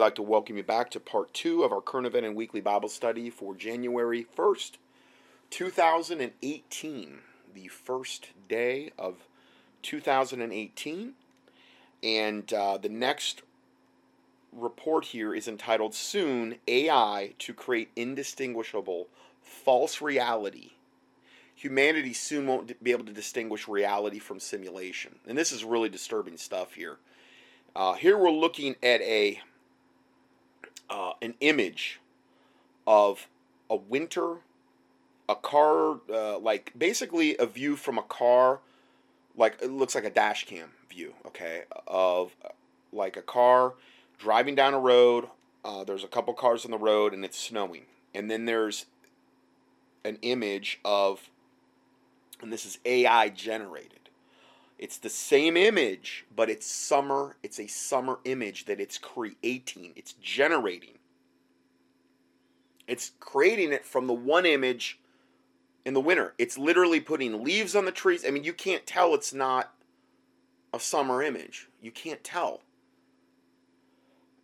like to welcome you back to part two of our current event and weekly Bible study for January 1st, 2018, the first day of 2018. And uh, the next report here is entitled Soon AI to Create Indistinguishable False Reality. Humanity soon won't be able to distinguish reality from simulation. And this is really disturbing stuff here. Uh, here we're looking at a uh, an image of a winter, a car, uh, like basically a view from a car, like it looks like a dash cam view, okay, of like a car driving down a road. Uh, there's a couple cars on the road and it's snowing, and then there's an image of, and this is AI generated it's the same image, but it's summer. It's a summer image that it's creating, it's generating. It's creating it from the one image in the winter. It's literally putting leaves on the trees. I mean, you can't tell it's not a summer image. You can't tell.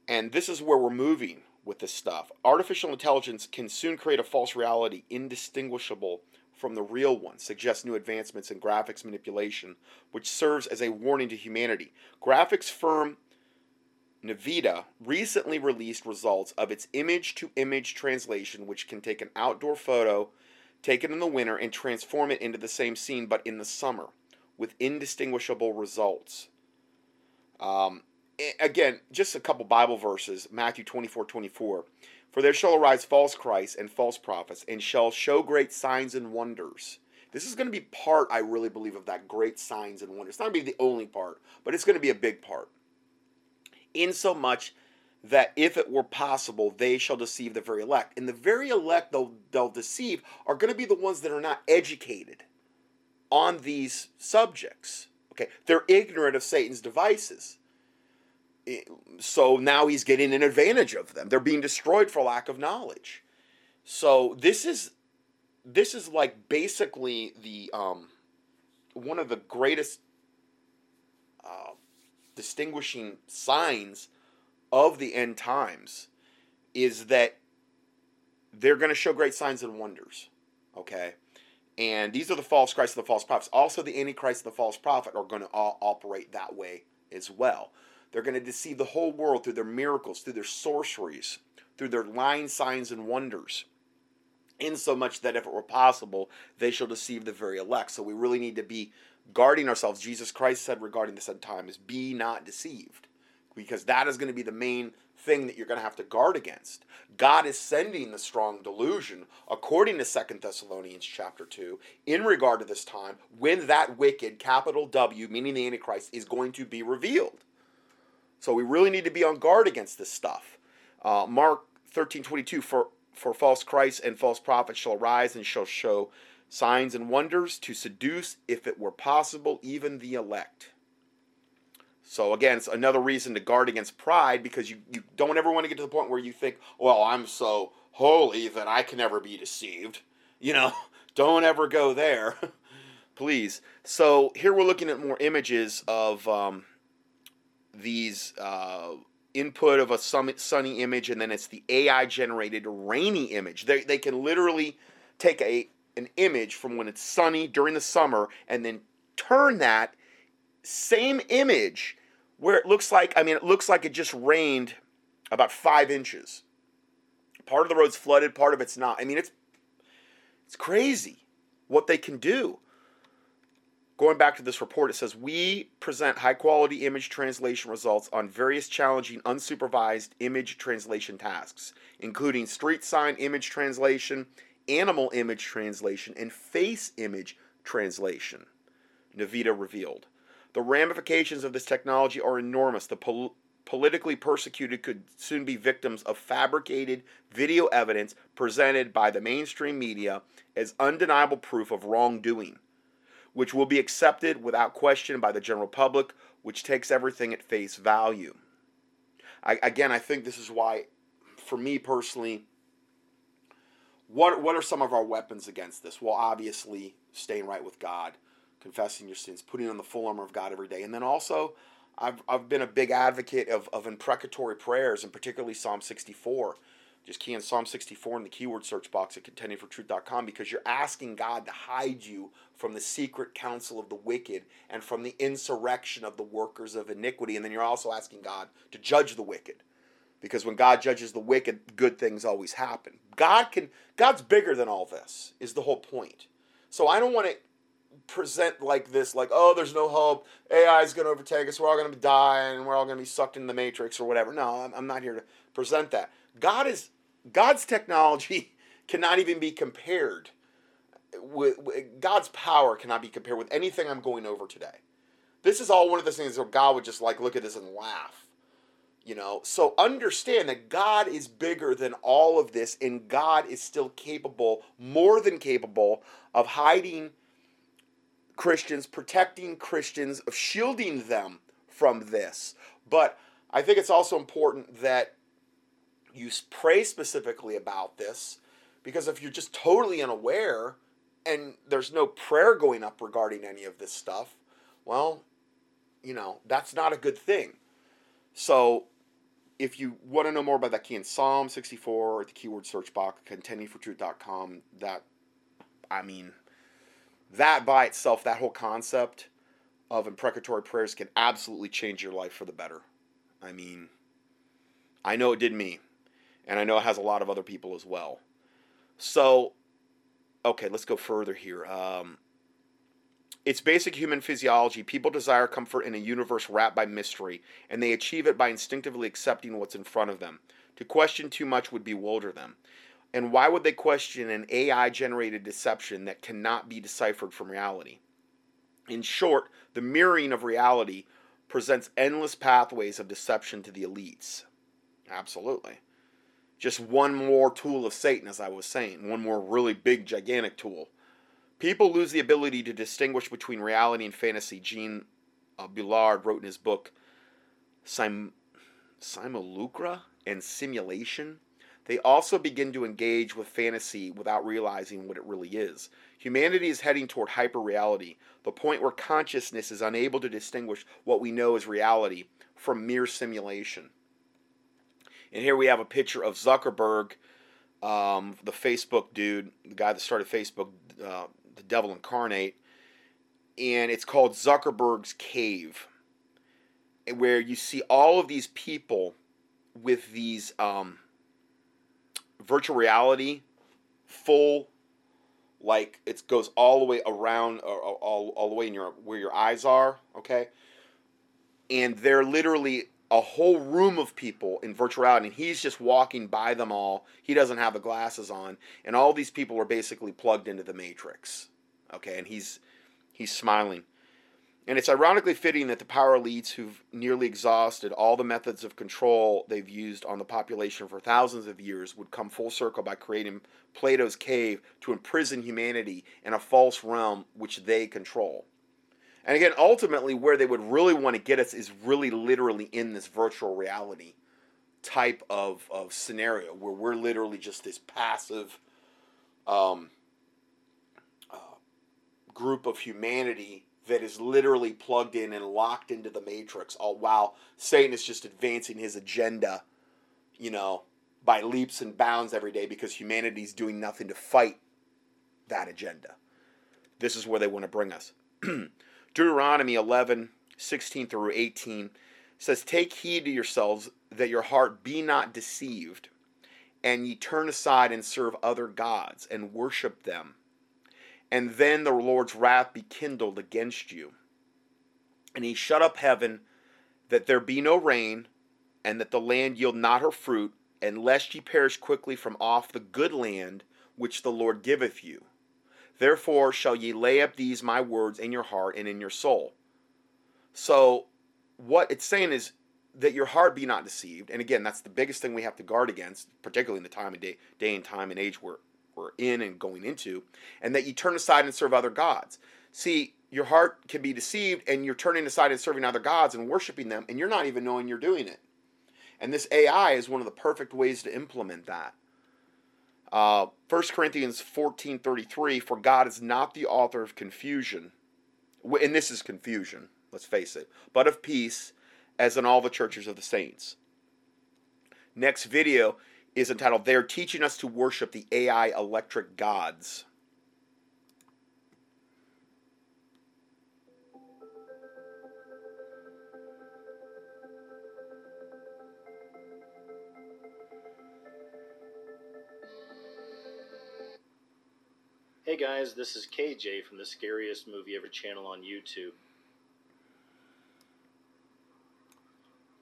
And this is where we're moving with this stuff. Artificial intelligence can soon create a false reality indistinguishable from the real one suggests new advancements in graphics manipulation, which serves as a warning to humanity. Graphics firm Nvidia recently released results of its image to image translation, which can take an outdoor photo taken in the winter and transform it into the same scene but in the summer with indistinguishable results. Um, again, just a couple Bible verses Matthew 24 24. For there shall arise false Christs and false prophets, and shall show great signs and wonders. This is going to be part, I really believe, of that great signs and wonders. It's not going to be the only part, but it's going to be a big part. In so much that if it were possible, they shall deceive the very elect. And the very elect they'll, they'll deceive are going to be the ones that are not educated on these subjects. Okay, they're ignorant of Satan's devices so now he's getting an advantage of them. They're being destroyed for lack of knowledge. So this is this is like basically the um, one of the greatest uh, distinguishing signs of the end times is that they're going to show great signs and wonders. Okay. And these are the false Christ and the false prophets. Also, the Antichrist and the false prophet are going to all operate that way as well. They're going to deceive the whole world through their miracles, through their sorceries, through their lying signs and wonders. Insomuch that if it were possible, they shall deceive the very elect. So we really need to be guarding ourselves. Jesus Christ said regarding this end time is be not deceived. Because that is going to be the main thing that you're going to have to guard against. God is sending the strong delusion, according to Second Thessalonians chapter 2, in regard to this time, when that wicked, capital W, meaning the Antichrist, is going to be revealed. So we really need to be on guard against this stuff. Uh, Mark 13 22, for, for false Christs and false prophets shall arise and shall show signs and wonders to seduce, if it were possible, even the elect. So again, it's another reason to guard against pride because you, you don't ever want to get to the point where you think, well, I'm so holy that I can never be deceived. You know, don't ever go there. Please. So here we're looking at more images of um, these uh, input of a sunny image and then it's the AI generated rainy image. They, they can literally take a an image from when it's sunny during the summer and then turn that same image where it looks like I mean it looks like it just rained about five inches. Part of the road's flooded, part of it's not. I mean it's it's crazy what they can do going back to this report, it says we present high quality image translation results on various challenging unsupervised image translation tasks, including street sign image translation, animal image translation, and face image translation. Nvidia revealed. The ramifications of this technology are enormous. The pol- politically persecuted could soon be victims of fabricated video evidence presented by the mainstream media as undeniable proof of wrongdoing which will be accepted without question by the general public, which takes everything at face value. I, again, I think this is why, for me personally, what what are some of our weapons against this? Well, obviously, staying right with God, confessing your sins, putting on the full armor of God every day, and then also I've, I've been a big advocate of, of imprecatory prayers, and particularly Psalm 64. Just key in Psalm 64 in the keyword search box at contendingfortruth.com because you're asking God to hide you from the secret counsel of the wicked and from the insurrection of the workers of iniquity. And then you're also asking God to judge the wicked. Because when God judges the wicked, good things always happen. God can God's bigger than all this, is the whole point. So I don't want to present like this, like, oh, there's no hope. AI is going to overtake us. We're all going to die and we're all going to be sucked in the matrix or whatever. No, I'm, I'm not here to present that. God is God's technology cannot even be compared with, with, God's power cannot be compared with anything I'm going over today. This is all one of those things where God would just like look at this and laugh. You know, so understand that God is bigger than all of this, and God is still capable, more than capable, of hiding Christians, protecting Christians, of shielding them from this. But I think it's also important that you pray specifically about this because if you're just totally unaware and there's no prayer going up regarding any of this stuff, well, you know, that's not a good thing. So if you want to know more about that key in Psalm 64 or the keyword search box, contendingfortruth.com, that, I mean, that by itself, that whole concept of imprecatory prayers can absolutely change your life for the better. I mean, I know it did me and I know it has a lot of other people as well. So, okay, let's go further here. Um, it's basic human physiology. People desire comfort in a universe wrapped by mystery, and they achieve it by instinctively accepting what's in front of them. To question too much would bewilder them. And why would they question an AI generated deception that cannot be deciphered from reality? In short, the mirroring of reality presents endless pathways of deception to the elites. Absolutely just one more tool of Satan, as I was saying, one more really big, gigantic tool. People lose the ability to distinguish between reality and fantasy. Jean uh, Ballard wrote in his book, Sim- Simulacra and Simulation. They also begin to engage with fantasy without realizing what it really is. Humanity is heading toward hyperreality, the point where consciousness is unable to distinguish what we know as reality from mere simulation. And here we have a picture of Zuckerberg, um, the Facebook dude, the guy that started Facebook, uh, the devil incarnate. And it's called Zuckerberg's Cave, where you see all of these people with these um, virtual reality, full, like it goes all the way around, all, all, all the way in your where your eyes are, okay? And they're literally a whole room of people in virtual reality and he's just walking by them all. He doesn't have the glasses on and all these people are basically plugged into the matrix okay? And he's he's smiling. And it's ironically fitting that the power elites who've nearly exhausted all the methods of control they've used on the population for thousands of years would come full circle by creating Plato's cave to imprison humanity in a false realm which they control and again, ultimately, where they would really want to get us is really literally in this virtual reality type of, of scenario where we're literally just this passive um, uh, group of humanity that is literally plugged in and locked into the matrix all while Satan is just advancing his agenda, you know, by leaps and bounds every day because humanity's doing nothing to fight that agenda. This is where they want to bring us. Deuteronomy 11, 16 through 18 says, Take heed to yourselves that your heart be not deceived, and ye turn aside and serve other gods and worship them. And then the Lord's wrath be kindled against you. And he shut up heaven that there be no rain, and that the land yield not her fruit, and lest ye perish quickly from off the good land which the Lord giveth you. Therefore shall ye lay up these my words in your heart and in your soul. So, what it's saying is that your heart be not deceived. And again, that's the biggest thing we have to guard against, particularly in the time and day, day and time and age we're, we're in and going into, and that you turn aside and serve other gods. See, your heart can be deceived and you're turning aside and serving other gods and worshiping them, and you're not even knowing you're doing it. And this AI is one of the perfect ways to implement that. Uh, 1 Corinthians 14.33, for God is not the author of confusion, and this is confusion, let's face it, but of peace, as in all the churches of the saints. Next video is entitled They're Teaching Us to Worship the AI Electric Gods. Hey guys, this is KJ from the Scariest Movie Ever channel on YouTube.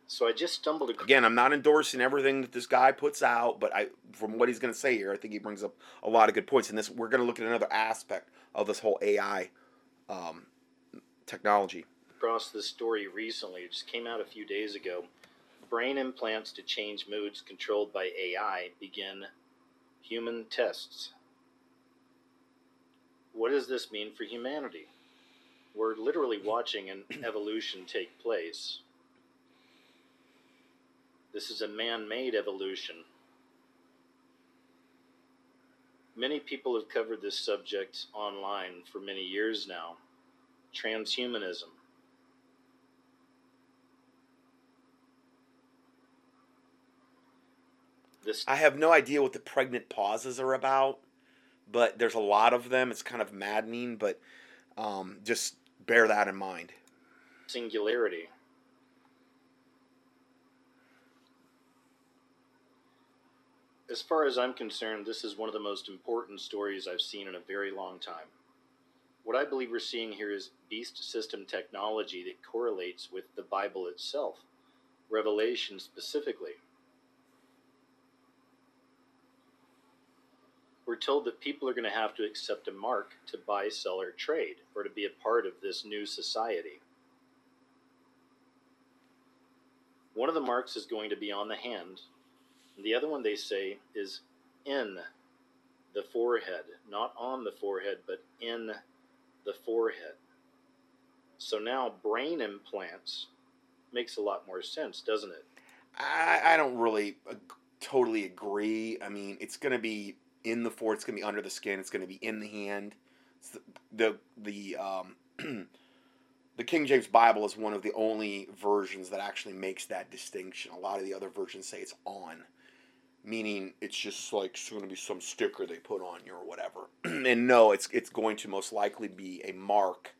So I just stumbled across. Again, I'm not endorsing everything that this guy puts out, but I, from what he's going to say here, I think he brings up a lot of good points. And this, we're going to look at another aspect of this whole AI um, technology. Across this story recently, it just came out a few days ago. Brain implants to change moods controlled by AI begin human tests. What does this mean for humanity? We're literally watching an evolution take place. This is a man made evolution. Many people have covered this subject online for many years now transhumanism. This I have no idea what the pregnant pauses are about but there's a lot of them. It's kind of maddening, but um, just bear that in mind. Singularity. As far as I'm concerned, this is one of the most important stories I've seen in a very long time. What I believe we're seeing here is beast system technology that correlates with the Bible itself, Revelation specifically. We're told that people are going to have to accept a mark to buy, sell, or trade, or to be a part of this new society. One of the marks is going to be on the hand, the other one they say is in the forehead, not on the forehead, but in the forehead. So now brain implants makes a lot more sense, doesn't it? I, I don't really uh, totally agree. I mean, it's going to be in the fort. It's going to be under the skin. It's going to be in the hand. The the the, um, the King James Bible is one of the only versions that actually makes that distinction. A lot of the other versions say it's on, meaning it's just like it's going to be some sticker they put on you or whatever. and no, it's it's going to most likely be a mark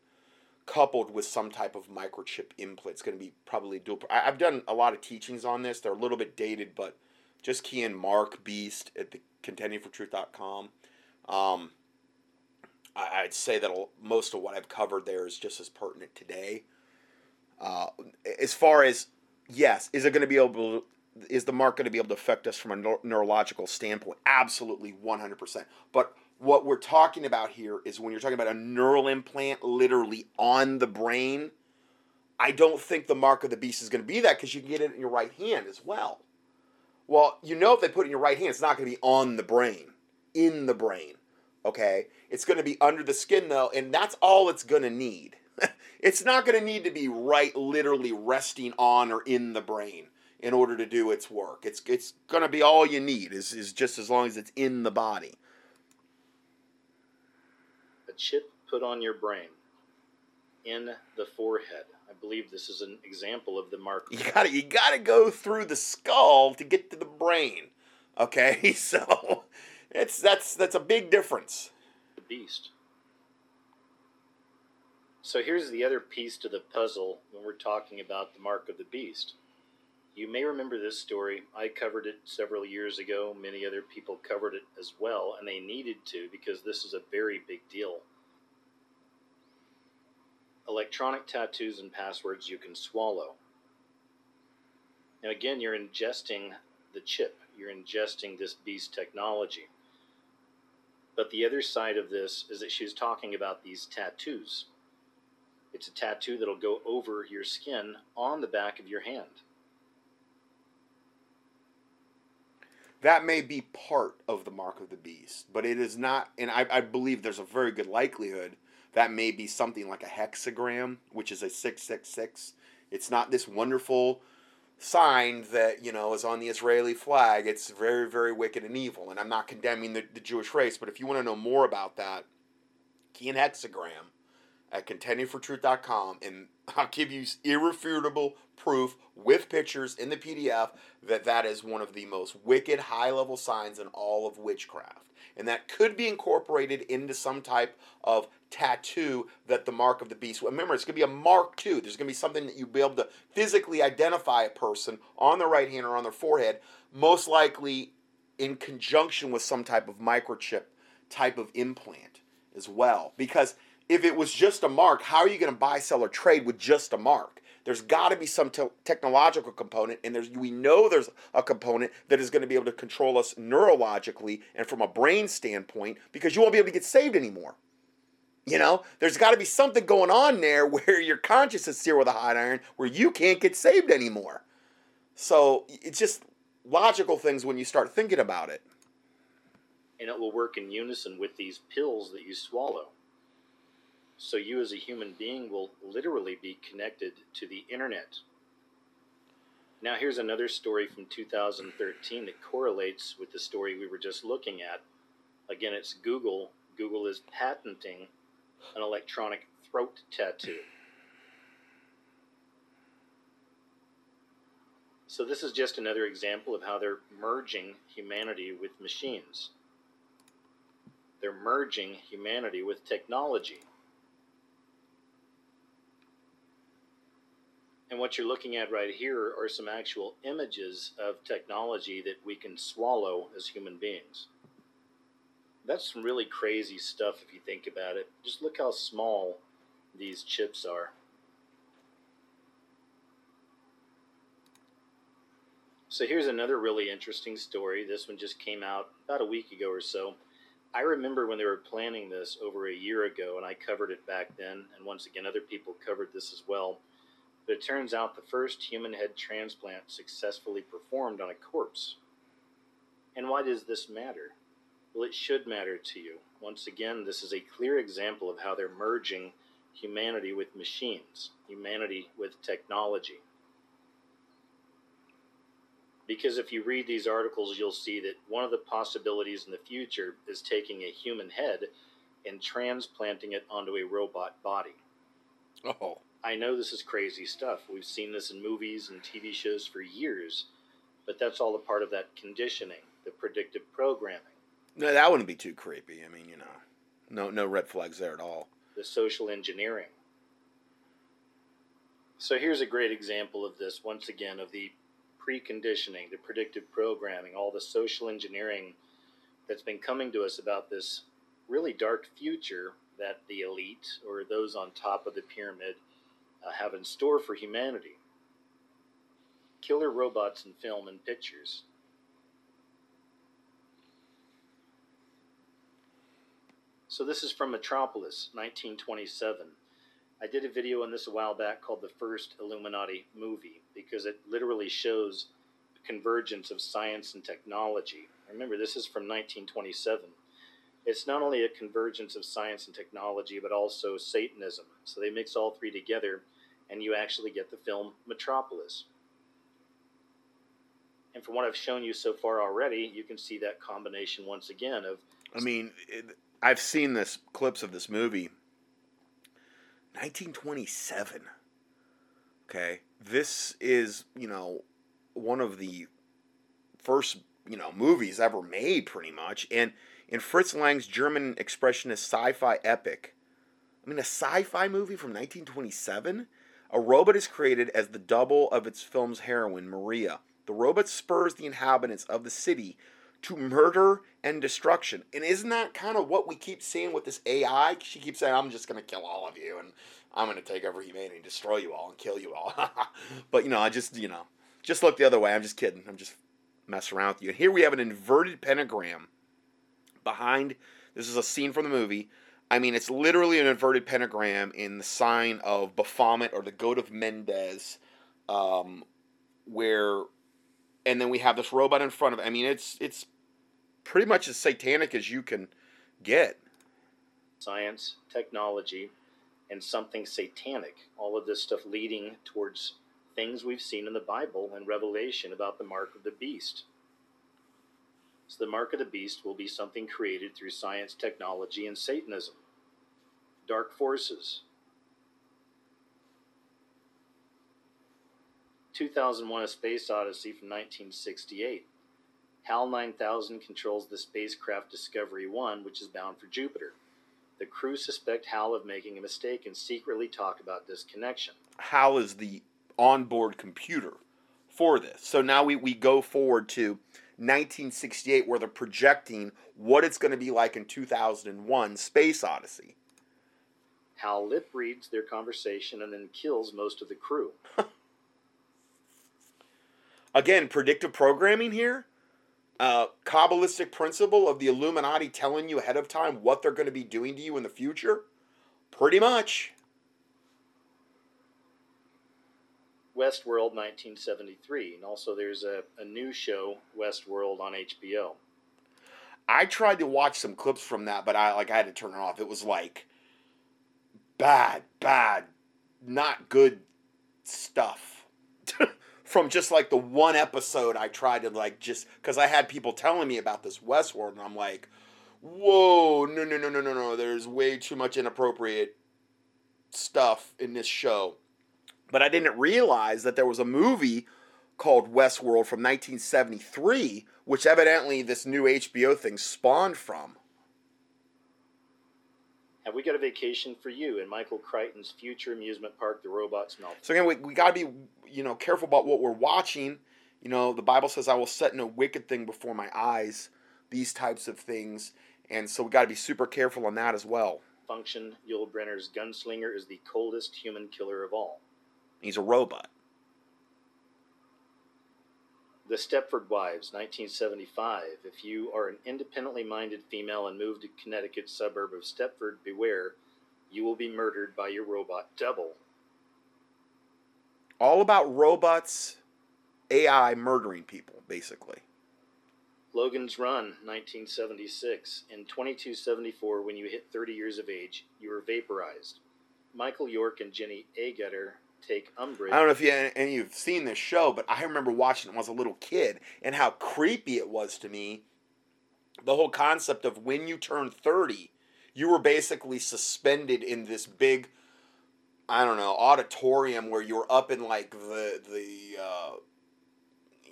coupled with some type of microchip implant. It's going to be probably dual. I, I've done a lot of teachings on this. They're a little bit dated, but just key in Mark Beast at the contendingfortruth.com. Um, I, would say that most of what I've covered there is just as pertinent today. Uh, as far as yes, is it going to be able to, is the mark going to be able to affect us from a neurological standpoint? Absolutely, 100%. But what we're talking about here is when you're talking about a neural implant literally on the brain, I don't think the mark of the beast is going to be that because you can get it in your right hand as well. Well, you know if they put it in your right hand, it's not going to be on the brain, in the brain. Okay? It's going to be under the skin though, and that's all it's going to need. it's not going to need to be right literally resting on or in the brain in order to do its work. It's it's going to be all you need is is just as long as it's in the body. A chip put on your brain in the forehead believe this is an example of the mark. You got to you got to go through the skull to get to the brain. Okay, so it's that's that's a big difference. The beast. So here's the other piece to the puzzle when we're talking about the mark of the beast. You may remember this story. I covered it several years ago. Many other people covered it as well, and they needed to because this is a very big deal electronic tattoos and passwords you can swallow. Now, again, you're ingesting the chip, you're ingesting this beast technology. But the other side of this is that she was talking about these tattoos. It's a tattoo that'll go over your skin on the back of your hand. That may be part of the mark of the beast, but it is not, and I, I believe there's a very good likelihood that may be something like a hexagram, which is a 666. It's not this wonderful sign that, you know, is on the Israeli flag. It's very, very wicked and evil. And I'm not condemning the, the Jewish race, but if you want to know more about that, key in hexagram at contendingfortruth.com and I'll give you irrefutable proof with pictures in the PDF that that is one of the most wicked high level signs in all of witchcraft. And that could be incorporated into some type of tattoo that the mark of the beast. Remember, it's going to be a mark too. There's going to be something that you'll be able to physically identify a person on their right hand or on their forehead, most likely in conjunction with some type of microchip type of implant as well. Because if it was just a mark, how are you going to buy, sell, or trade with just a mark? There's got to be some te- technological component, and there's we know there's a component that is going to be able to control us neurologically and from a brain standpoint because you won't be able to get saved anymore. You know, there's got to be something going on there where your conscience is seared with a hot iron, where you can't get saved anymore. So it's just logical things when you start thinking about it. And it will work in unison with these pills that you swallow. So you, as a human being, will literally be connected to the internet. Now, here's another story from 2013 that correlates with the story we were just looking at. Again, it's Google. Google is patenting an electronic throat tattoo. So, this is just another example of how they're merging humanity with machines. They're merging humanity with technology. And what you're looking at right here are some actual images of technology that we can swallow as human beings. That's some really crazy stuff if you think about it. Just look how small these chips are. So here's another really interesting story. This one just came out about a week ago or so. I remember when they were planning this over a year ago, and I covered it back then, and once again, other people covered this as well. But it turns out the first human head transplant successfully performed on a corpse. And why does this matter? Well, it should matter to you. Once again, this is a clear example of how they're merging humanity with machines, humanity with technology. Because if you read these articles, you'll see that one of the possibilities in the future is taking a human head and transplanting it onto a robot body. Oh. I know this is crazy stuff. We've seen this in movies and TV shows for years, but that's all a part of that conditioning, the predictive programming. No, that wouldn't be too creepy. I mean, you know, no no red flags there at all. The social engineering. So here's a great example of this once again of the preconditioning, the predictive programming, all the social engineering that's been coming to us about this really dark future that the elite or those on top of the pyramid uh, have in store for humanity. Killer robots in film and pictures. So this is from Metropolis, 1927. I did a video on this a while back called The First Illuminati Movie because it literally shows the convergence of science and technology. Remember, this is from 1927. It's not only a convergence of science and technology, but also Satanism. So they mix all three together, and you actually get the film Metropolis. And from what I've shown you so far already, you can see that combination once again of. I mean, it, I've seen this clips of this movie. 1927. Okay, this is you know one of the first you know movies ever made, pretty much, and in Fritz Lang's German expressionist sci-fi epic. I mean, a sci-fi movie from 1927. A robot is created as the double of its film's heroine, Maria. The robot spurs the inhabitants of the city to murder and destruction. And isn't that kind of what we keep seeing with this AI? She keeps saying, I'm just going to kill all of you and I'm going to take over humanity, destroy you all, and kill you all. but, you know, I just, you know, just look the other way. I'm just kidding. I'm just messing around with you. And here we have an inverted pentagram behind. This is a scene from the movie. I mean, it's literally an inverted pentagram in the sign of Baphomet or the goat of Mendes, um, where, and then we have this robot in front of it. I mean, it's it's pretty much as satanic as you can get. Science, technology, and something satanic. All of this stuff leading towards things we've seen in the Bible and Revelation about the mark of the beast. So, the mark of the beast will be something created through science, technology, and Satanism. Dark forces. 2001 A Space Odyssey from 1968. HAL 9000 controls the spacecraft Discovery 1, which is bound for Jupiter. The crew suspect HAL of making a mistake and secretly talk about disconnection. HAL is the onboard computer for this. So now we, we go forward to 1968 where they're projecting what it's going to be like in 2001 Space Odyssey. HAL lip reads their conversation and then kills most of the crew. Again, predictive programming here. Uh, Kabbalistic principle of the Illuminati telling you ahead of time what they're going to be doing to you in the future? Pretty much. Westworld 1973, and also there's a, a new show, Westworld, on HBO. I tried to watch some clips from that, but I like I had to turn it off. It was like bad, bad, not good stuff. from just like the one episode I tried to like just because I had people telling me about this Westworld, and I'm like, whoa, no, no, no, no, no, no. There's way too much inappropriate stuff in this show. But I didn't realize that there was a movie called Westworld from 1973, which evidently this new HBO thing spawned from. Have we got a vacation for you in Michael Crichton's future amusement park, The Robots Melt? So again, we, we got to be, you know, careful about what we're watching. You know, the Bible says, "I will set no wicked thing before my eyes." These types of things, and so we got to be super careful on that as well. Function Yul Brynner's gunslinger is the coldest human killer of all. He's a robot. The Stepford Wives, 1975. If you are an independently minded female and move to Connecticut's suburb of Stepford, beware, you will be murdered by your robot double. All about robots, AI murdering people, basically. Logan's Run, 1976. In 2274, when you hit 30 years of age, you are vaporized. Michael York and Jenny Agutter take umbrage. I don't know if you and you've seen this show, but I remember watching it when I was a little kid and how creepy it was to me. The whole concept of when you turn 30, you were basically suspended in this big I don't know, auditorium where you're up in like the the uh,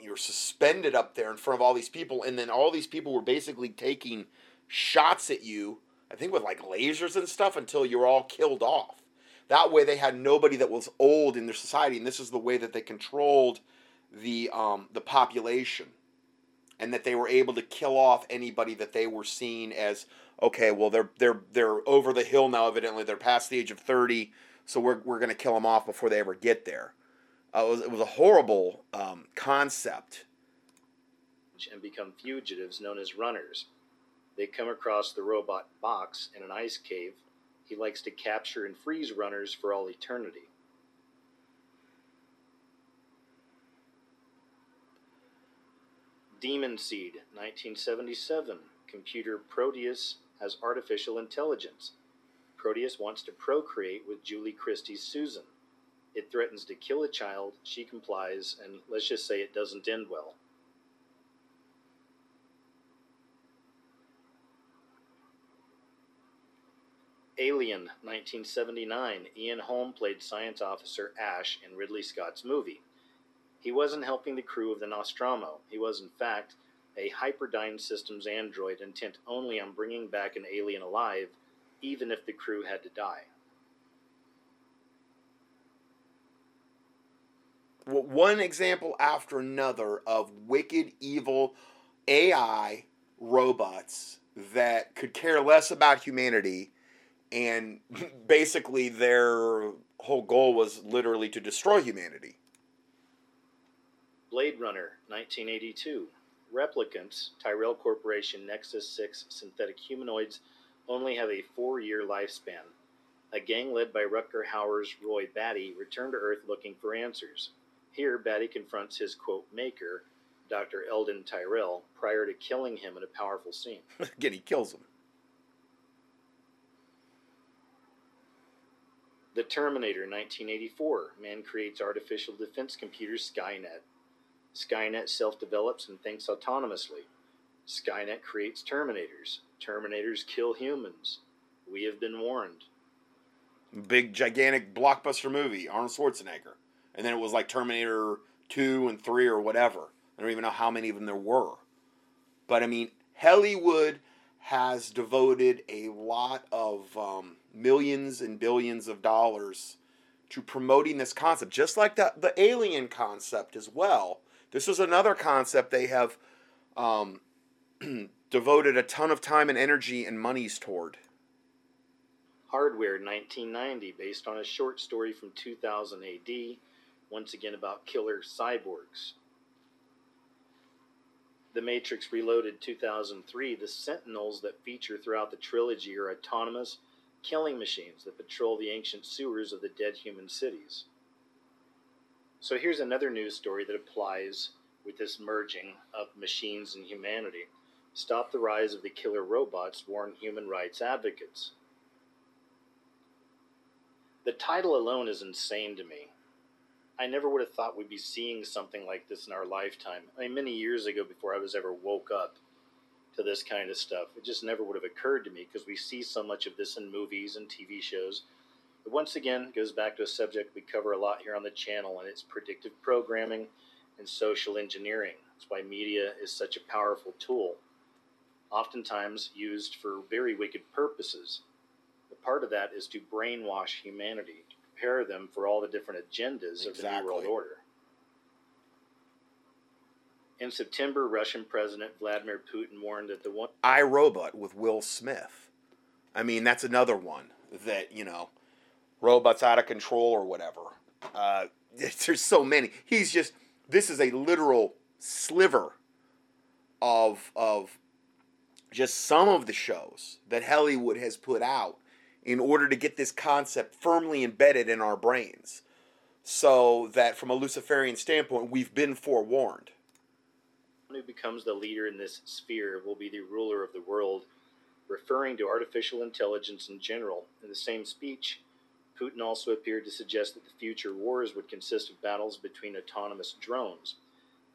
you're suspended up there in front of all these people and then all these people were basically taking shots at you, I think with like lasers and stuff until you're all killed off. That way, they had nobody that was old in their society, and this is the way that they controlled the um, the population, and that they were able to kill off anybody that they were seeing as okay. Well, they're they're they're over the hill now. Evidently, they're past the age of thirty, so we're we're going to kill them off before they ever get there. Uh, it was it was a horrible um, concept. And become fugitives known as runners. They come across the robot box in an ice cave he likes to capture and freeze runners for all eternity. Demon Seed, 1977. Computer Proteus has artificial intelligence. Proteus wants to procreate with Julie Christie's Susan. It threatens to kill a child, she complies, and let's just say it doesn't end well. Alien, 1979. Ian Holm played science officer Ash in Ridley Scott's movie. He wasn't helping the crew of the Nostromo. He was, in fact, a Hyperdyne Systems android intent only on bringing back an alien alive, even if the crew had to die. One example after another of wicked, evil AI robots that could care less about humanity and basically their whole goal was literally to destroy humanity. Blade Runner, 1982. Replicants, Tyrell Corporation Nexus 6 synthetic humanoids, only have a four year lifespan. A gang led by Rutger Hauer's Roy Batty return to Earth looking for answers. Here, Batty confronts his quote maker, Dr. Eldon Tyrell, prior to killing him in a powerful scene. Again, he kills him. The Terminator 1984. Man creates artificial defense computer Skynet. Skynet self develops and thinks autonomously. Skynet creates Terminators. Terminators kill humans. We have been warned. Big, gigantic blockbuster movie, Arnold Schwarzenegger. And then it was like Terminator two and three or whatever. I don't even know how many of them there were. But I mean, Hollywood has devoted a lot of um, millions and billions of dollars to promoting this concept, just like the, the alien concept as well. This is another concept they have um, devoted a ton of time and energy and monies toward. Hardware 1990, based on a short story from 2000 AD, once again about killer cyborgs. The Matrix Reloaded 2003, the Sentinels that feature throughout the trilogy are autonomous killing machines that patrol the ancient sewers of the dead human cities. So here's another news story that applies with this merging of machines and humanity. Stop the rise of the killer robots, warn human rights advocates. The title alone is insane to me. I never would have thought we'd be seeing something like this in our lifetime. I mean, many years ago, before I was ever woke up to this kind of stuff, it just never would have occurred to me because we see so much of this in movies and TV shows. But once again, goes back to a subject we cover a lot here on the channel, and it's predictive programming and social engineering. That's why media is such a powerful tool, oftentimes used for very wicked purposes. But part of that is to brainwash humanity, prepare them for all the different agendas of the New World Order. In September, Russian President Vladimir Putin warned that the one I Robot with Will Smith. I mean, that's another one that, you know, robots out of control or whatever. Uh, there's so many. He's just, this is a literal sliver of, of just some of the shows that Hollywood has put out in order to get this concept firmly embedded in our brains. So that from a Luciferian standpoint, we've been forewarned. who becomes the leader in this sphere will be the ruler of the world, referring to artificial intelligence in general. In the same speech, Putin also appeared to suggest that the future wars would consist of battles between autonomous drones,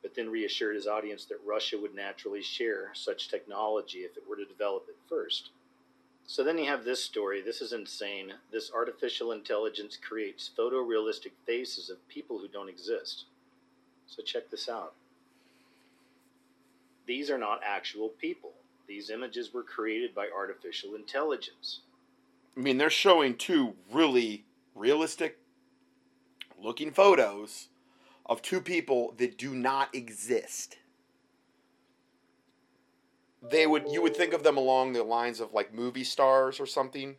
but then reassured his audience that Russia would naturally share such technology if it were to develop it first. So then you have this story. This is insane. This artificial intelligence creates photorealistic faces of people who don't exist. So check this out these are not actual people. These images were created by artificial intelligence. I mean, they're showing two really realistic looking photos of two people that do not exist. They would you would think of them along the lines of like movie stars or something.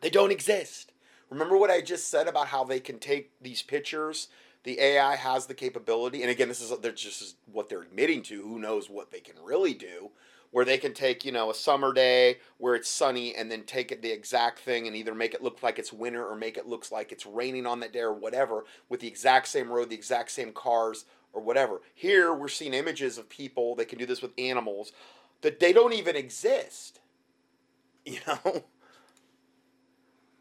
They don't exist. Remember what I just said about how they can take these pictures? The AI has the capability, and again, this is they're just what they're admitting to. Who knows what they can really do? where they can take you know a summer day where it's sunny and then take it the exact thing and either make it look like it's winter or make it looks like it's raining on that day or whatever with the exact same road the exact same cars or whatever here we're seeing images of people they can do this with animals that they don't even exist you know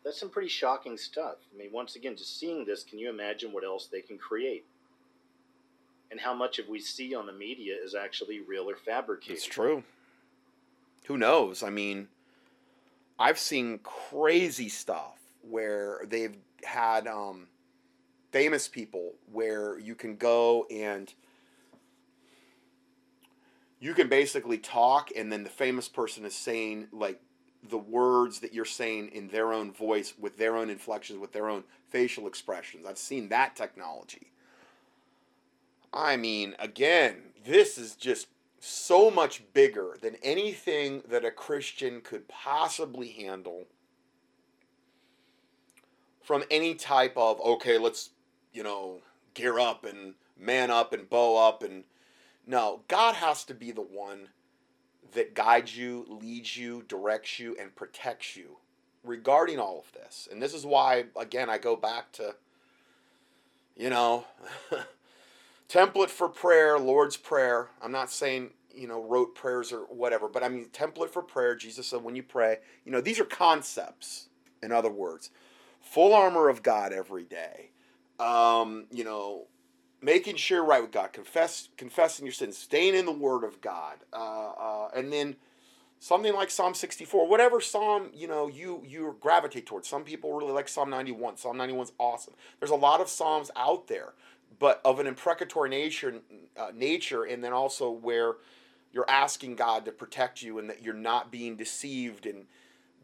That's some pretty shocking stuff. I mean, once again, just seeing this, can you imagine what else they can create? And how much of we see on the media is actually real or fabricated? it's true who knows i mean i've seen crazy stuff where they've had um, famous people where you can go and you can basically talk and then the famous person is saying like the words that you're saying in their own voice with their own inflections with their own facial expressions. I've seen that technology. I mean again this is just so much bigger than anything that a christian could possibly handle from any type of okay let's you know gear up and man up and bow up and no god has to be the one that guides you leads you directs you and protects you regarding all of this. And this is why again i go back to you know template for prayer lord's prayer. I'm not saying you know rote prayers or whatever but i mean template for prayer jesus said when you pray you know these are concepts in other words. Full armor of god every day. Um, you know making sure right with god confess confessing your sins staying in the word of god uh, uh, and then something like psalm 64 whatever psalm you know you you gravitate towards. Some people really like psalm 91 psalm 91 is awesome. There's a lot of psalms out there but of an imprecatory nature, uh, nature, and then also where you're asking God to protect you and that you're not being deceived and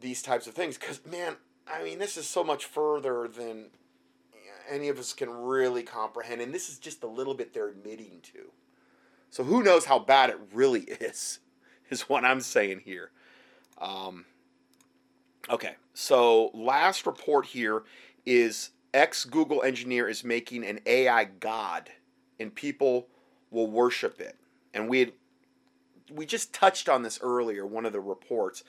these types of things. Because man, I mean, this is so much further than any of us can really comprehend, and this is just a little bit they're admitting to. So who knows how bad it really is? Is what I'm saying here. Um, okay, so last report here is ex Google engineer is making an AI god, and people will worship it. And we had, we just touched on this earlier, one of the reports.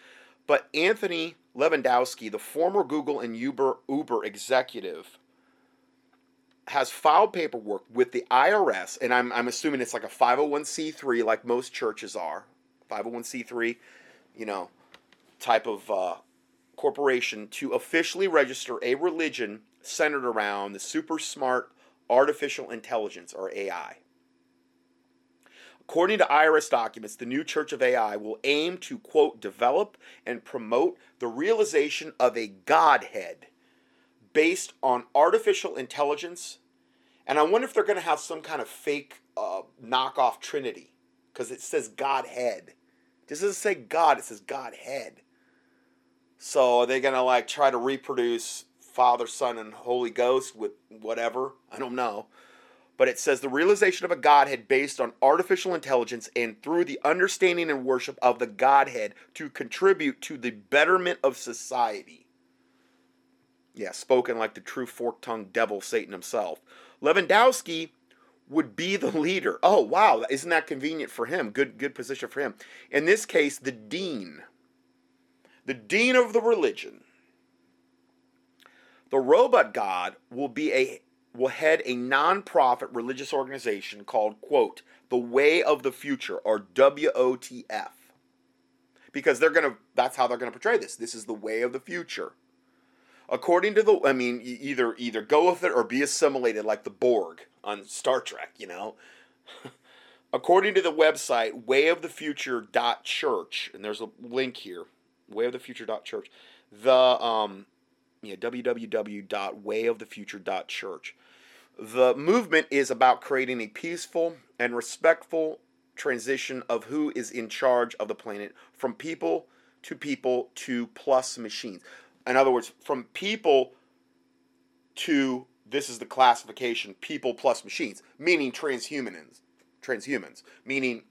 But Anthony Levandowski, the former Google and Uber Uber executive, has filed paperwork with the IRS, and I'm, I'm assuming it's like a 501c3, like most churches are. 501c3, you know, type of uh, corporation to officially register a religion centered around the super smart artificial intelligence, or AI. According to IRS documents, the new Church of AI will aim to, quote, develop and promote the realization of a Godhead based on artificial intelligence. And I wonder if they're going to have some kind of fake uh, knockoff Trinity because it says Godhead. It doesn't say God, it says Godhead. So are they going to like try to reproduce Father, Son, and Holy Ghost with whatever? I don't know. But it says the realization of a Godhead based on artificial intelligence and through the understanding and worship of the Godhead to contribute to the betterment of society. Yeah, spoken like the true fork tongued devil, Satan himself. Levandowski would be the leader. Oh, wow, isn't that convenient for him? Good good position for him. In this case, the dean. The dean of the religion. The robot god will be a will head a non-profit religious organization called quote the way of the future or WOTF because they're going to that's how they're going to portray this this is the way of the future according to the I mean either either go with it or be assimilated like the Borg on Star Trek, you know. according to the website wayofthefuture.church and there's a link here wayofthefuture.church the um yeah www.wayofthefuture.church the movement is about creating a peaceful and respectful transition of who is in charge of the planet from people to people to plus machines in other words, from people to this is the classification people plus machines, meaning transhumans, transhumans, meaning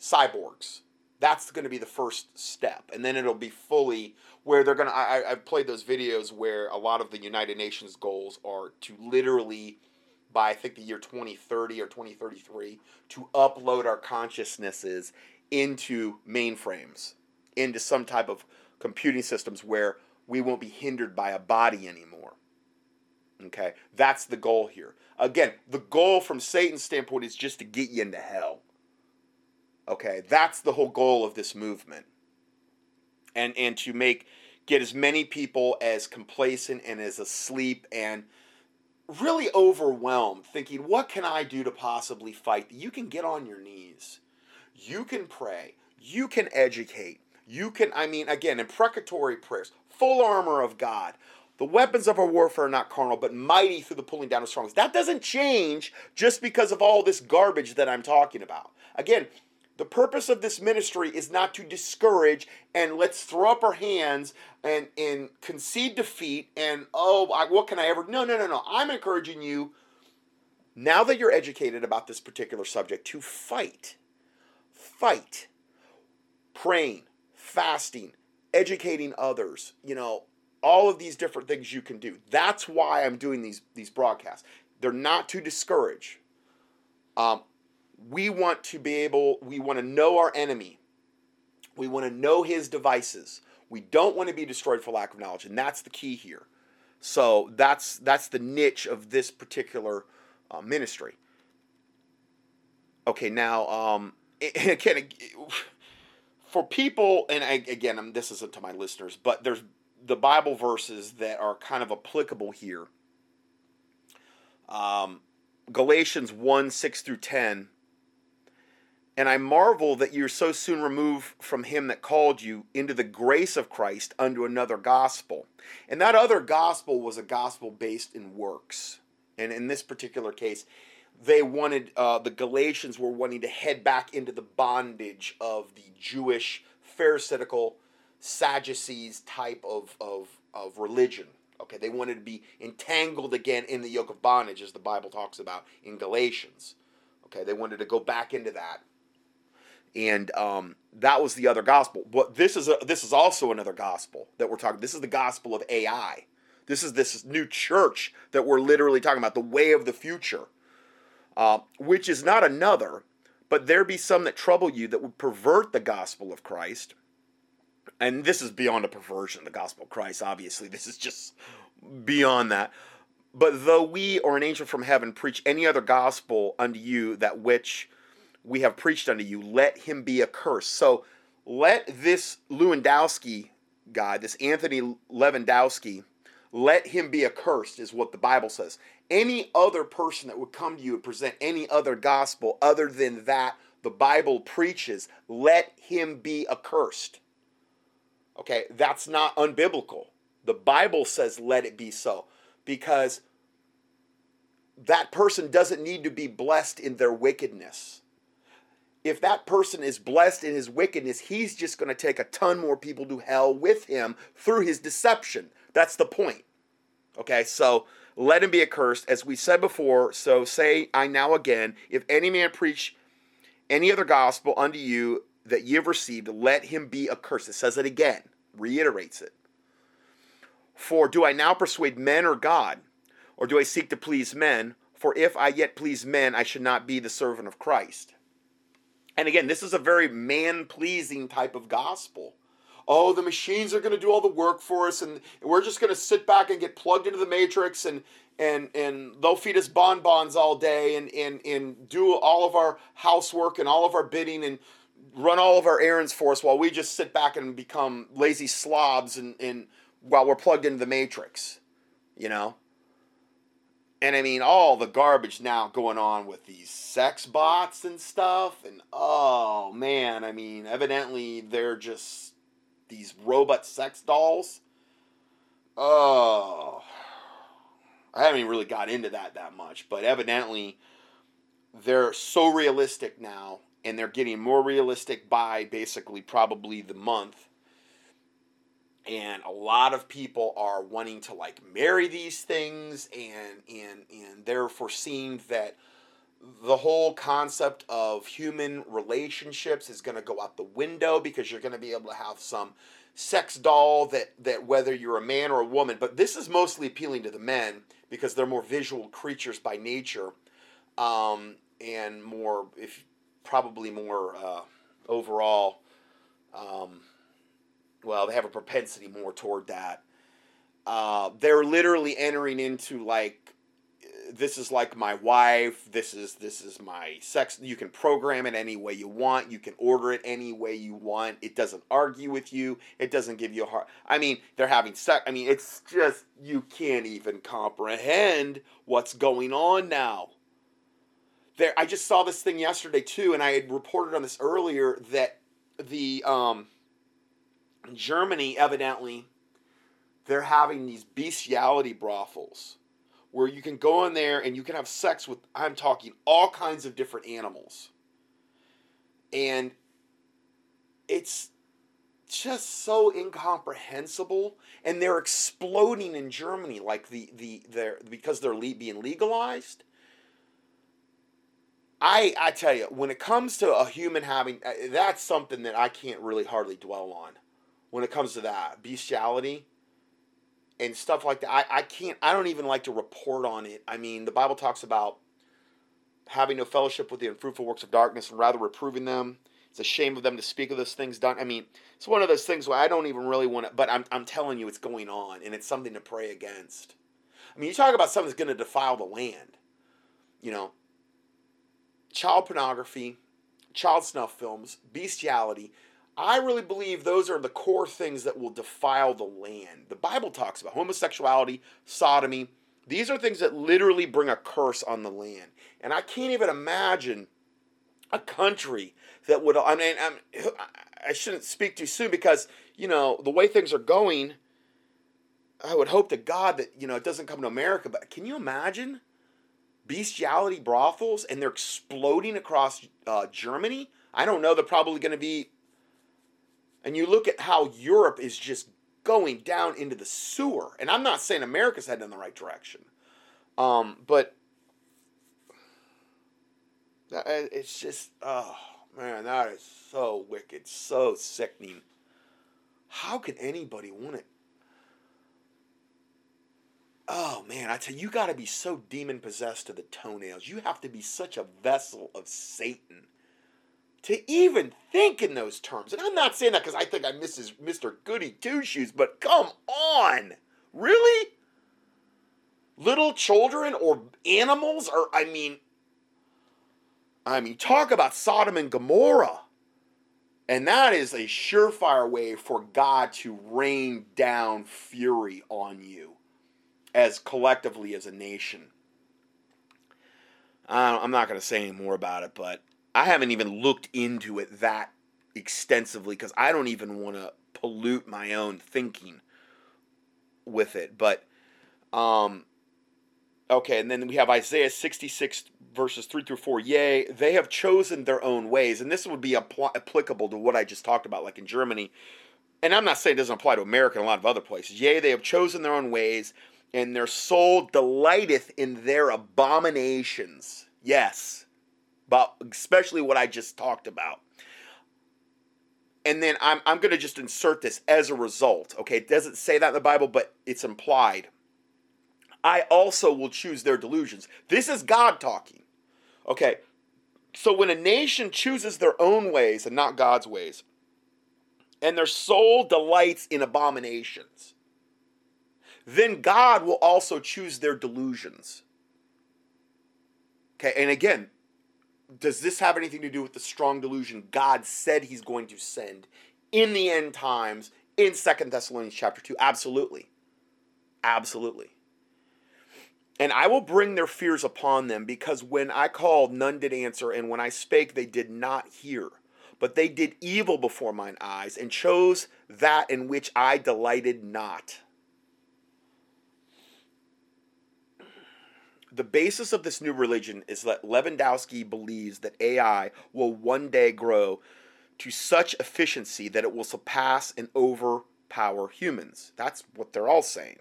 cyborgs. That's going to be the first step, and then it'll be fully where they're going to. I, I've played those videos where a lot of the United Nations goals are to literally, by I think the year 2030 or 2033, to upload our consciousnesses into mainframes, into some type of computing systems where we won't be hindered by a body anymore. Okay? That's the goal here. Again, the goal from Satan's standpoint is just to get you into hell. Okay? That's the whole goal of this movement. And and to make get as many people as complacent and as asleep and really overwhelmed thinking what can I do to possibly fight? You can get on your knees. You can pray. You can educate. You can I mean again imprecatory prayers full armor of God. The weapons of our warfare are not carnal, but mighty through the pulling down of strongholds. That doesn't change just because of all this garbage that I'm talking about. Again, the purpose of this ministry is not to discourage and let's throw up our hands and, and concede defeat and, oh, I, what can I ever? No, no, no, no. I'm encouraging you, now that you're educated about this particular subject, to fight. Fight. Praying, fasting, educating others, you know, all of these different things you can do. That's why I'm doing these these broadcasts. They're not to discourage. Um, we want to be able. We want to know our enemy. We want to know his devices. We don't want to be destroyed for lack of knowledge, and that's the key here. So that's that's the niche of this particular uh, ministry. Okay, now um, again, for people, and I, again, this isn't to my listeners, but there's the Bible verses that are kind of applicable here. Um, Galatians 1 6 through 10. And I marvel that you're so soon removed from him that called you into the grace of Christ unto another gospel. And that other gospel was a gospel based in works. And in this particular case, they wanted uh, the Galatians were wanting to head back into the bondage of the Jewish Pharisaical Sadducees type of, of, of religion. Okay, they wanted to be entangled again in the yoke of bondage, as the Bible talks about in Galatians. Okay, they wanted to go back into that, and um, that was the other gospel. But this is a, this is also another gospel that we're talking. This is the gospel of AI. This is this new church that we're literally talking about, the way of the future uh, which is not another, but there be some that trouble you that would pervert the gospel of Christ. And this is beyond a perversion, of the gospel of Christ, obviously. This is just beyond that. But though we or an angel from heaven preach any other gospel unto you that which we have preached unto you, let him be accursed. So let this Lewandowski guy, this Anthony Lewandowski, let him be accursed, is what the Bible says any other person that would come to you and present any other gospel other than that the Bible preaches, let him be accursed. Okay, that's not unbiblical. The Bible says let it be so because that person doesn't need to be blessed in their wickedness. If that person is blessed in his wickedness, he's just going to take a ton more people to hell with him through his deception. That's the point. Okay, so let him be accursed. As we said before, so say I now again, if any man preach any other gospel unto you that ye have received, let him be accursed. It says it again, reiterates it. For do I now persuade men or God? Or do I seek to please men? For if I yet please men, I should not be the servant of Christ. And again, this is a very man pleasing type of gospel oh, the machines are going to do all the work for us, and we're just going to sit back and get plugged into the matrix, and and and they'll feed us bonbons all day, and and and do all of our housework and all of our bidding, and run all of our errands for us while we just sit back and become lazy slobs, and and while we're plugged into the matrix, you know. And I mean, all the garbage now going on with these sex bots and stuff. And oh man, I mean, evidently they're just these robot sex dolls. Oh, I haven't really got into that that much, but evidently they're so realistic now, and they're getting more realistic by basically probably the month. And a lot of people are wanting to like marry these things, and and and they're foreseeing that the whole concept of human relationships is going to go out the window because you're going to be able to have some sex doll that that whether you're a man or a woman but this is mostly appealing to the men because they're more visual creatures by nature um, and more if probably more uh, overall um, well they have a propensity more toward that. Uh, they're literally entering into like this is like my wife this is this is my sex you can program it any way you want you can order it any way you want it doesn't argue with you it doesn't give you a heart i mean they're having sex i mean it's just you can't even comprehend what's going on now. There i just saw this thing yesterday too and i had reported on this earlier that the um germany evidently they're having these bestiality brothels where you can go in there and you can have sex with, I'm talking all kinds of different animals. And it's just so incomprehensible and they're exploding in Germany like the the they're because they're le- being legalized I I tell you when it comes to a human having uh, that's something that I can't really hardly dwell on when it comes to that bestiality and stuff like that. I, I can't, I don't even like to report on it. I mean, the Bible talks about having no fellowship with the unfruitful works of darkness and rather reproving them. It's a shame of them to speak of those things done. I mean, it's one of those things where I don't even really want to, but I'm, I'm telling you it's going on and it's something to pray against. I mean, you talk about something that's going to defile the land. You know, child pornography, child snuff films, bestiality, I really believe those are the core things that will defile the land. The Bible talks about homosexuality, sodomy. These are things that literally bring a curse on the land. And I can't even imagine a country that would, I mean, I'm, I shouldn't speak too soon because, you know, the way things are going, I would hope to God that, you know, it doesn't come to America. But can you imagine bestiality brothels and they're exploding across uh, Germany. I don't know. They're probably going to be. And you look at how Europe is just going down into the sewer. And I'm not saying America's heading in the right direction. Um, but it's just, oh man, that is so wicked, so sickening. How could anybody want it? Oh man, I tell you, you got to be so demon possessed to the toenails. You have to be such a vessel of Satan to even think in those terms. And I'm not saying that because I think I'm Mrs. Mr. Goody Two Shoes, but come on, really? Little children or animals, or I mean, I mean, talk about Sodom and Gomorrah. And that is a surefire way for God to rain down fury on you as collectively as a nation. I'm not going to say any more about it, but I haven't even looked into it that extensively because I don't even want to pollute my own thinking with it. But, um, okay, and then we have Isaiah 66 verses 3 through 4. Yea, they have chosen their own ways. And this would be apl- applicable to what I just talked about, like in Germany. And I'm not saying it doesn't apply to America and a lot of other places. Yea, they have chosen their own ways, and their soul delighteth in their abominations. Yes, but especially what I just talked about. And then I'm, I'm going to just insert this as a result. Okay, it doesn't say that in the Bible, but it's implied. I also will choose their delusions. This is God talking. Okay, so when a nation chooses their own ways and not God's ways, and their soul delights in abominations, then God will also choose their delusions. Okay, and again, does this have anything to do with the strong delusion God said he's going to send in the end times in Second Thessalonians chapter 2? Absolutely. Absolutely. And I will bring their fears upon them, because when I called, none did answer, and when I spake, they did not hear. But they did evil before mine eyes, and chose that in which I delighted not. The basis of this new religion is that Lewandowski believes that AI will one day grow to such efficiency that it will surpass and overpower humans. That's what they're all saying.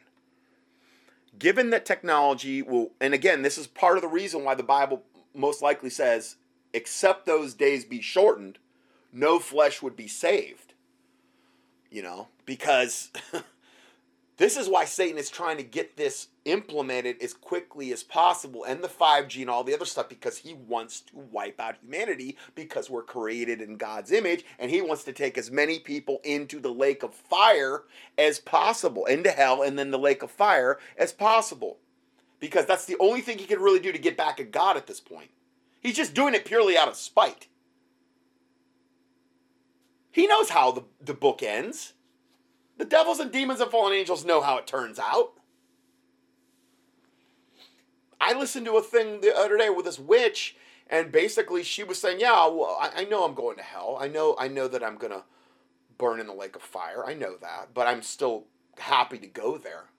Given that technology will, and again, this is part of the reason why the Bible most likely says, except those days be shortened, no flesh would be saved. You know, because This is why Satan is trying to get this implemented as quickly as possible and the 5G and all the other stuff because he wants to wipe out humanity because we're created in God's image and he wants to take as many people into the lake of fire as possible, into hell and then the lake of fire as possible. Because that's the only thing he can really do to get back at God at this point. He's just doing it purely out of spite. He knows how the, the book ends. The devils and demons and fallen angels know how it turns out. I listened to a thing the other day with this witch, and basically she was saying, "Yeah, well, I, I know I'm going to hell. I know, I know that I'm gonna burn in the lake of fire. I know that, but I'm still happy to go there.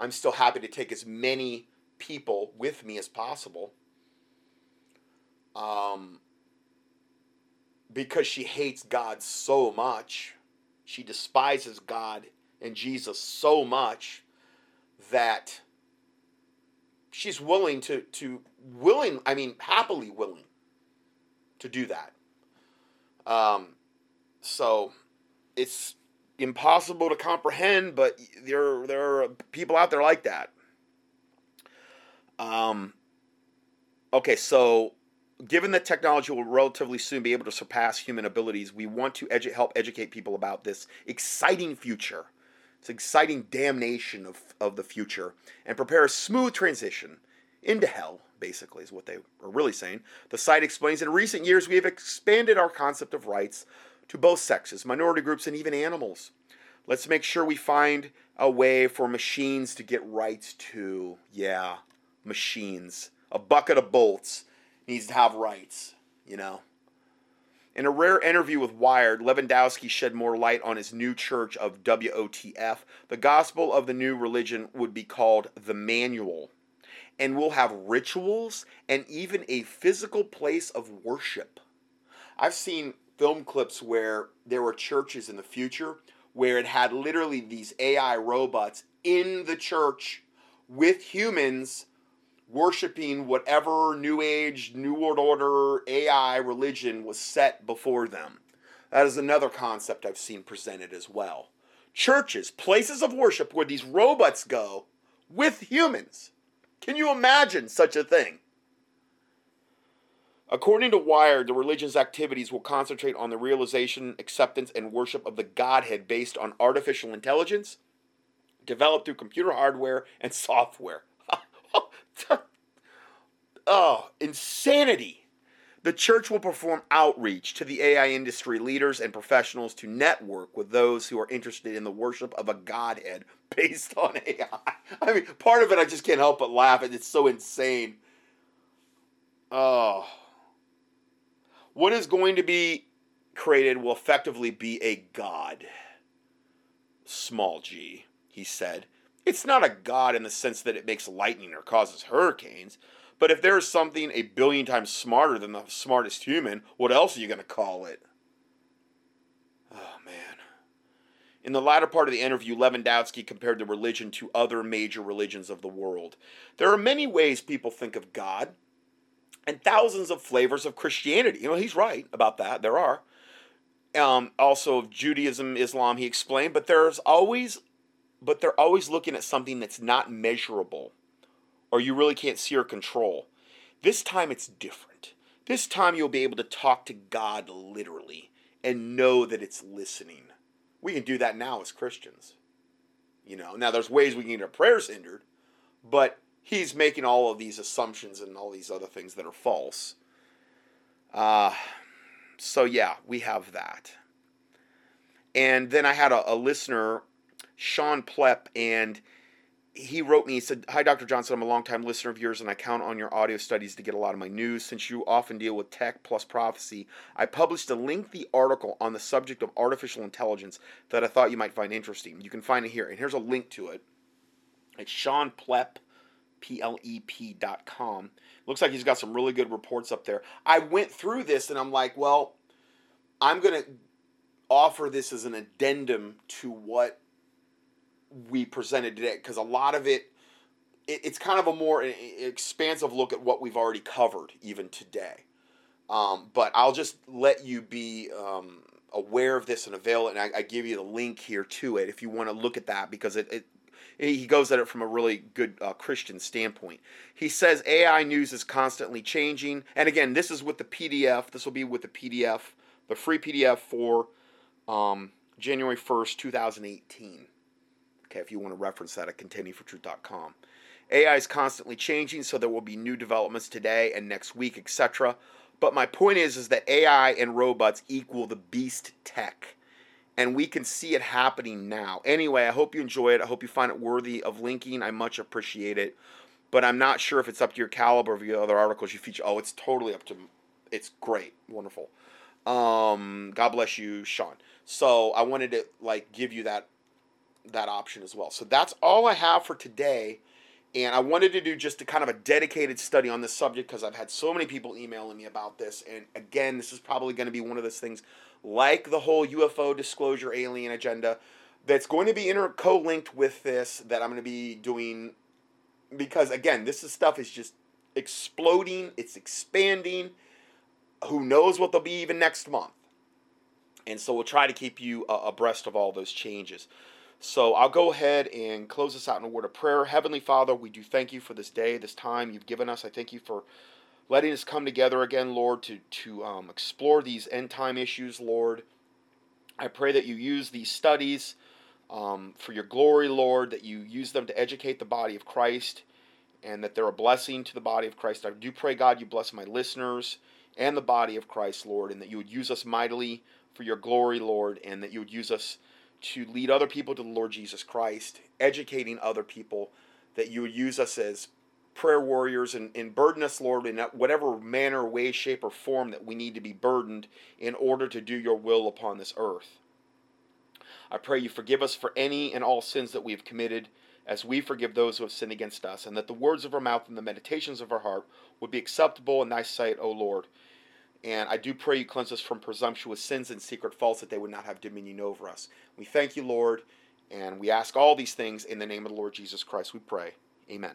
I'm still happy to take as many people with me as possible." Um, because she hates God so much she despises God and Jesus so much that she's willing to to willing I mean happily willing to do that. Um, so it's impossible to comprehend, but there there are people out there like that. Um, okay, so given that technology will relatively soon be able to surpass human abilities, we want to edu- help educate people about this exciting future. It's exciting damnation of, of the future and prepare a smooth transition into hell, basically, is what they are really saying. The site explains in recent years we have expanded our concept of rights to both sexes, minority groups, and even animals. Let's make sure we find a way for machines to get rights to, yeah, machines. A bucket of bolts needs to have rights, you know. In a rare interview with Wired, Lewandowski shed more light on his new church of WOTF. The gospel of the new religion would be called the Manual, and we'll have rituals and even a physical place of worship. I've seen film clips where there were churches in the future where it had literally these AI robots in the church with humans worshiping whatever new age, new world order, AI religion was set before them. That is another concept I've seen presented as well. Churches, places of worship where these robots go with humans. Can you imagine such a thing? According to Wired, the religion's activities will concentrate on the realization, acceptance, and worship of the Godhead based on artificial intelligence developed through computer hardware and software. oh, insanity. The church will perform outreach to the AI industry leaders and professionals to network with those who are interested in the worship of a Godhead based on AI. I mean, part of it I just can't help but laugh. It's so insane. Oh. What is going to be created will effectively be a God. Small g, he said. It's not a God in the sense that it makes lightning or causes hurricanes. But if there's something a billion times smarter than the smartest human, what else are you going to call it? Oh, man. In the latter part of the interview, Lewandowski compared the religion to other major religions of the world. There are many ways people think of God and thousands of flavors of Christianity. You know, he's right about that. There are. Um, also of Judaism, Islam, he explained, but there's always, but they're always looking at something that's not measurable or you really can't see or control. This time it's different. This time you'll be able to talk to God literally and know that it's listening. We can do that now as Christians. You know, now there's ways we can get our prayers hindered, but he's making all of these assumptions and all these other things that are false. Uh, so yeah, we have that. And then I had a, a listener, Sean Plepp, and he wrote me, he said, Hi, Dr. Johnson. I'm a longtime listener of yours, and I count on your audio studies to get a lot of my news. Since you often deal with tech plus prophecy, I published a lengthy article on the subject of artificial intelligence that I thought you might find interesting. You can find it here, and here's a link to it. It's Sean Plepp, com. Looks like he's got some really good reports up there. I went through this, and I'm like, well, I'm going to offer this as an addendum to what we presented today because a lot of it, it, it's kind of a more expansive look at what we've already covered even today. Um, but I'll just let you be um, aware of this and avail it, and I, I, give you the link here to it if you want to look at that because it, it he goes at it from a really good uh, Christian standpoint. He says AI news is constantly changing, and again, this is with the PDF. This will be with the PDF, the free PDF for um, January first, two thousand eighteen. Okay, if you want to reference that at contendingfortruth.com. AI is constantly changing, so there will be new developments today and next week, etc. But my point is, is that AI and robots equal the beast tech, and we can see it happening now. Anyway, I hope you enjoy it. I hope you find it worthy of linking. I much appreciate it, but I'm not sure if it's up to your caliber of your other articles you feature. Oh, it's totally up to. It's great, wonderful. Um, God bless you, Sean. So I wanted to like give you that that option as well. So that's all I have for today. And I wanted to do just a kind of a dedicated study on this subject because I've had so many people emailing me about this. And again, this is probably going to be one of those things like the whole UFO disclosure alien agenda that's going to be inter co-linked with this that I'm going to be doing because again, this is stuff is just exploding, it's expanding. Who knows what they'll be even next month. And so we'll try to keep you uh, abreast of all those changes. So I'll go ahead and close this out in a word of prayer. Heavenly Father, we do thank you for this day, this time you've given us. I thank you for letting us come together again, Lord, to, to um, explore these end time issues, Lord. I pray that you use these studies um, for your glory, Lord, that you use them to educate the body of Christ and that they're a blessing to the body of Christ. I do pray, God, you bless my listeners and the body of Christ, Lord, and that you would use us mightily for your glory, Lord, and that you would use us to lead other people to the Lord Jesus Christ, educating other people, that you would use us as prayer warriors and, and burden us, Lord, in whatever manner, way, shape, or form that we need to be burdened in order to do your will upon this earth. I pray you forgive us for any and all sins that we have committed as we forgive those who have sinned against us, and that the words of our mouth and the meditations of our heart would be acceptable in thy sight, O Lord. And I do pray you cleanse us from presumptuous sins and secret faults that they would not have dominion over us. We thank you, Lord, and we ask all these things in the name of the Lord Jesus Christ. We pray. Amen.